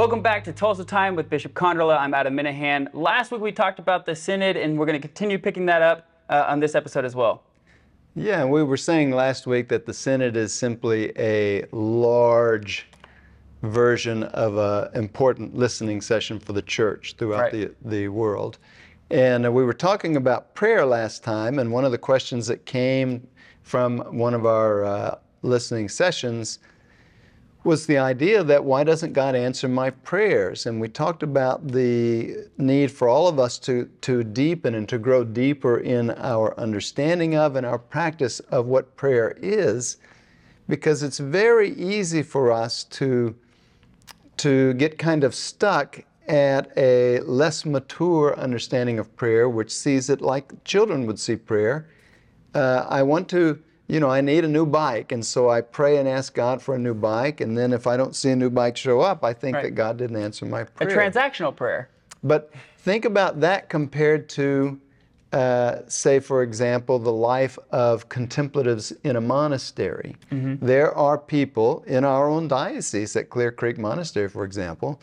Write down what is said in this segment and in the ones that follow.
Welcome back to Tulsa Time with Bishop Konderla. I'm Adam Minihan. Last week we talked about the Synod, and we're going to continue picking that up uh, on this episode as well. Yeah, we were saying last week that the Synod is simply a large version of an important listening session for the church throughout right. the, the world. And we were talking about prayer last time, and one of the questions that came from one of our uh, listening sessions was the idea that why doesn't God answer my prayers? And we talked about the need for all of us to, to deepen and to grow deeper in our understanding of and our practice of what prayer is, because it's very easy for us to, to get kind of stuck at a less mature understanding of prayer, which sees it like children would see prayer. Uh, I want to you know, I need a new bike. And so I pray and ask God for a new bike. And then if I don't see a new bike show up, I think right. that God didn't answer my prayer. A transactional prayer. But think about that compared to, uh, say, for example, the life of contemplatives in a monastery. Mm-hmm. There are people in our own diocese at Clear Creek Monastery, for example,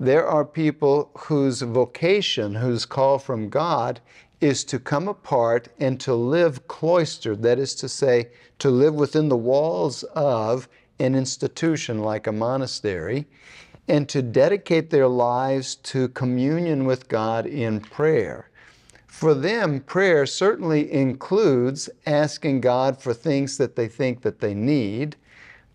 there are people whose vocation, whose call from God is to come apart and to live cloistered, that is to say, to live within the walls of an institution like a monastery, and to dedicate their lives to communion with God in prayer. For them, prayer certainly includes asking God for things that they think that they need,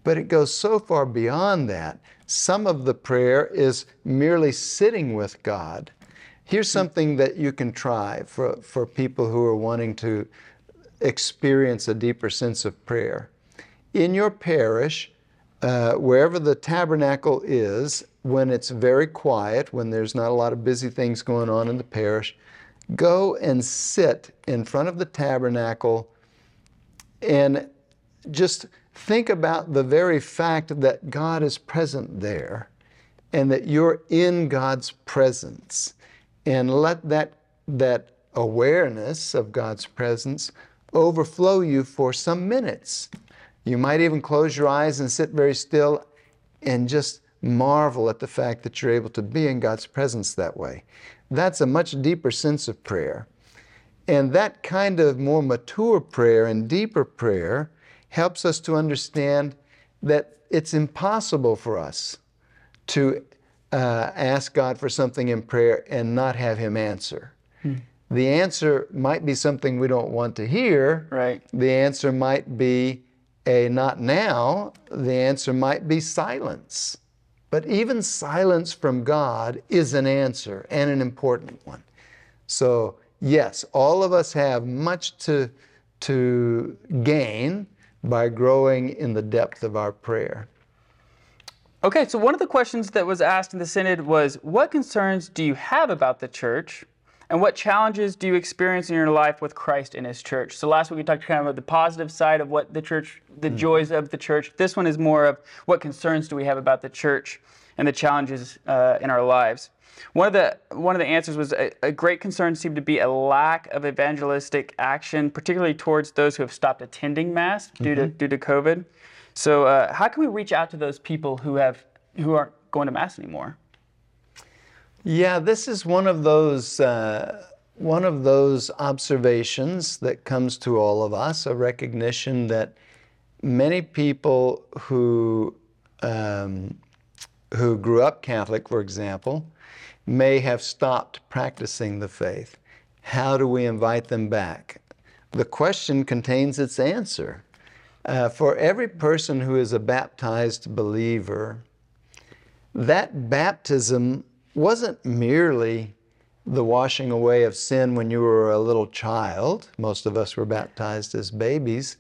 but it goes so far beyond that. Some of the prayer is merely sitting with God Here's something that you can try for, for people who are wanting to experience a deeper sense of prayer. In your parish, uh, wherever the tabernacle is, when it's very quiet, when there's not a lot of busy things going on in the parish, go and sit in front of the tabernacle and just think about the very fact that God is present there and that you're in God's presence and let that, that awareness of God's presence overflow you for some minutes. You might even close your eyes and sit very still and just marvel at the fact that you're able to be in God's presence that way. That's a much deeper sense of prayer. And that kind of more mature prayer and deeper prayer helps us to understand that it's impossible for us to uh, ask God for something in prayer and not have Him answer. Hmm. The answer might be something we don't want to hear. Right. The answer might be a not now. The answer might be silence. But even silence from God is an answer and an important one. So, yes, all of us have much to, to gain by growing in the depth of our prayer. Okay, so one of the questions that was asked in the Synod was what concerns do you have about the church? And what challenges do you experience in your life with Christ and His church? So last week we talked kind of about the positive side of what the church, the mm-hmm. joys of the church. This one is more of what concerns do we have about the church and the challenges uh, in our lives. One of the one of the answers was a, a, great concern seemed to be a lack of evangelistic action, particularly towards those who have stopped attending mass due mm-hmm. to due to COVID. So, uh, how can we reach out to those people who have who aren't going to mass anymore? Yeah, this is one of those uh, one of those observations that comes to all of us. A recognition that many people who um, who grew up Catholic, for example, may have stopped practicing the faith. How do we invite them back? The question contains its answer. Uh, for every person who is a baptized believer, that baptism wasn't merely the washing away of sin when you were a little child. Most of us were baptized as babies.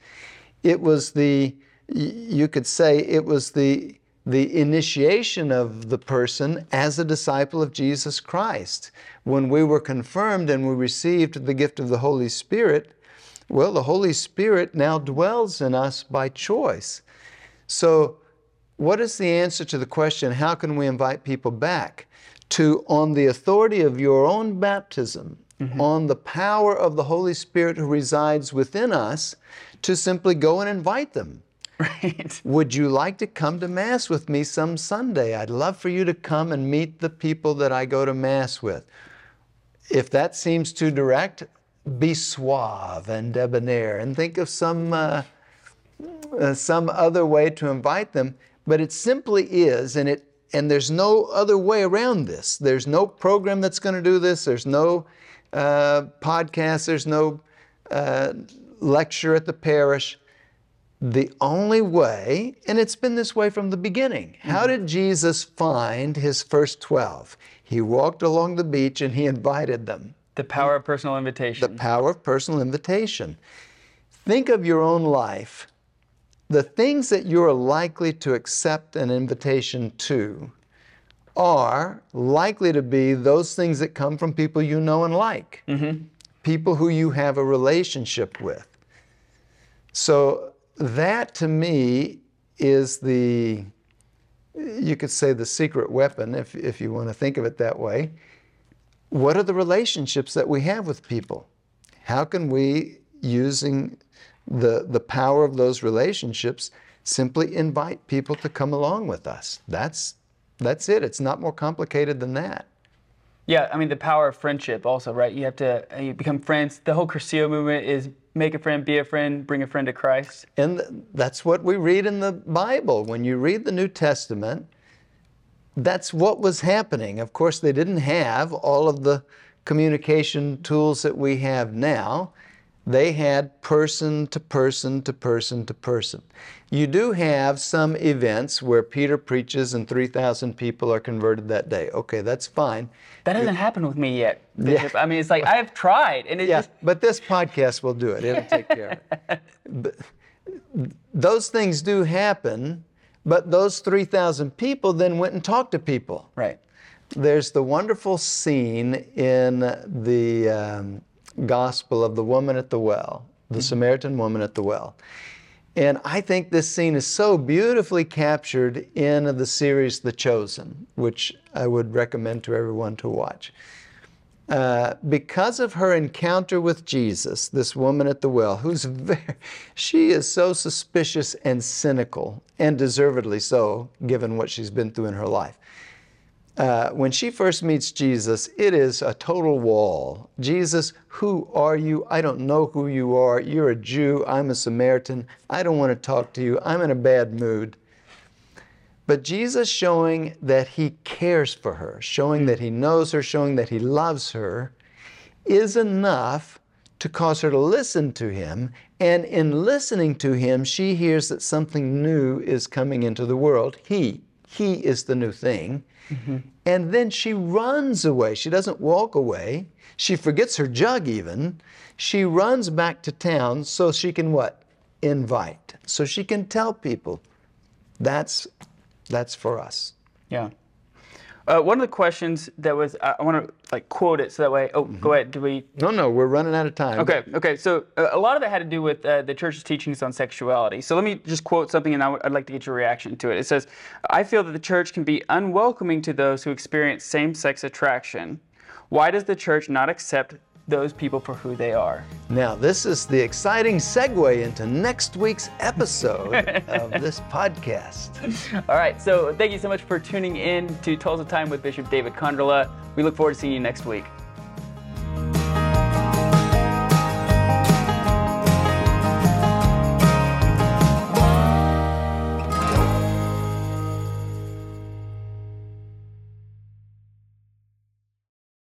It was the, you could say, it was the, the initiation of the person as a disciple of Jesus Christ. When we were confirmed and we received the gift of the Holy Spirit, well, the Holy Spirit now dwells in us by choice. So, what is the answer to the question, how can we invite people back? To, on the authority of your own baptism, mm-hmm. on the power of the Holy Spirit who resides within us, to simply go and invite them. Right. Would you like to come to Mass with me some Sunday? I'd love for you to come and meet the people that I go to Mass with. If that seems too direct, be suave and debonair and think of some, uh, uh, some other way to invite them. But it simply is, and, it, and there's no other way around this. There's no program that's going to do this, there's no uh, podcast, there's no uh, lecture at the parish the only way, and it's been this way from the beginning. Mm-hmm. How did Jesus find his first 12? He walked along the beach and he invited them. The power of personal invitation. The power of personal invitation. Think of your own life. The things that you're likely to accept an invitation to are likely to be those things that come from people you know and like, mm-hmm. people who you have a relationship with. So that to me is the, you could say, the secret weapon, if, if you want to think of it that way. What are the relationships that we have with people? How can we, using the, the power of those relationships, simply invite people to come along with us? That's, that's it. It's not more complicated than that. Yeah, I mean the power of friendship also, right? You have to uh, you become friends. The whole Cursillo movement is make a friend, be a friend, bring a friend to Christ. And that's what we read in the Bible. When you read the New Testament, that's what was happening. Of course, they didn't have all of the communication tools that we have now they had person to person to person to person. You do have some events where Peter preaches and 3,000 people are converted that day. Okay, that's fine. That hasn't happened with me yet, Bishop. Yeah. I mean, it's like I've tried, and it yeah, just... but this podcast will do it. It'll take care of it. But those things do happen, but those 3,000 people then went and talked to people. Right. There's the wonderful scene in the um, gospel of the woman at the well, the mm-hmm. Samaritan woman at the well. And I think this scene is so beautifully captured in the series The Chosen, which I would recommend to everyone to watch. Uh, because of her encounter with Jesus, this woman at the well, who's very, she is so suspicious and cynical, and deservedly so, given what she's been through in her life. Uh, when she first meets Jesus, it is a total wall. Jesus, who are you? I don't know who you are. You're a Jew. I'm a Samaritan. I don't want to talk to you. I'm in a bad mood. But Jesus showing that he cares for her, showing that he knows her, showing that he loves her, is enough to cause her to listen to him. And in listening to him, she hears that something new is coming into the world. He, he is the new thing. Mm-hmm. And then she runs away. She doesn't walk away. She forgets her jug even. She runs back to town so she can what? Invite. So she can tell people. That's that's for us. Yeah. Uh, one of the questions that was, I want to like quote it so that way. Oh, mm-hmm. go ahead. Do we? No, no, we're running out of time. Okay, okay. So uh, a lot of it had to do with uh, the church's teachings on sexuality. So let me just quote something, and i w- I'd like to get your reaction to it. It says, "I feel that the church can be unwelcoming to those who experience same-sex attraction. Why does the church not accept those people for who they are. Now, this is the exciting segue into next week's episode of this podcast. All right, so thank you so much for tuning in to Tulsa Time with Bishop David Konderla. We look forward to seeing you next week.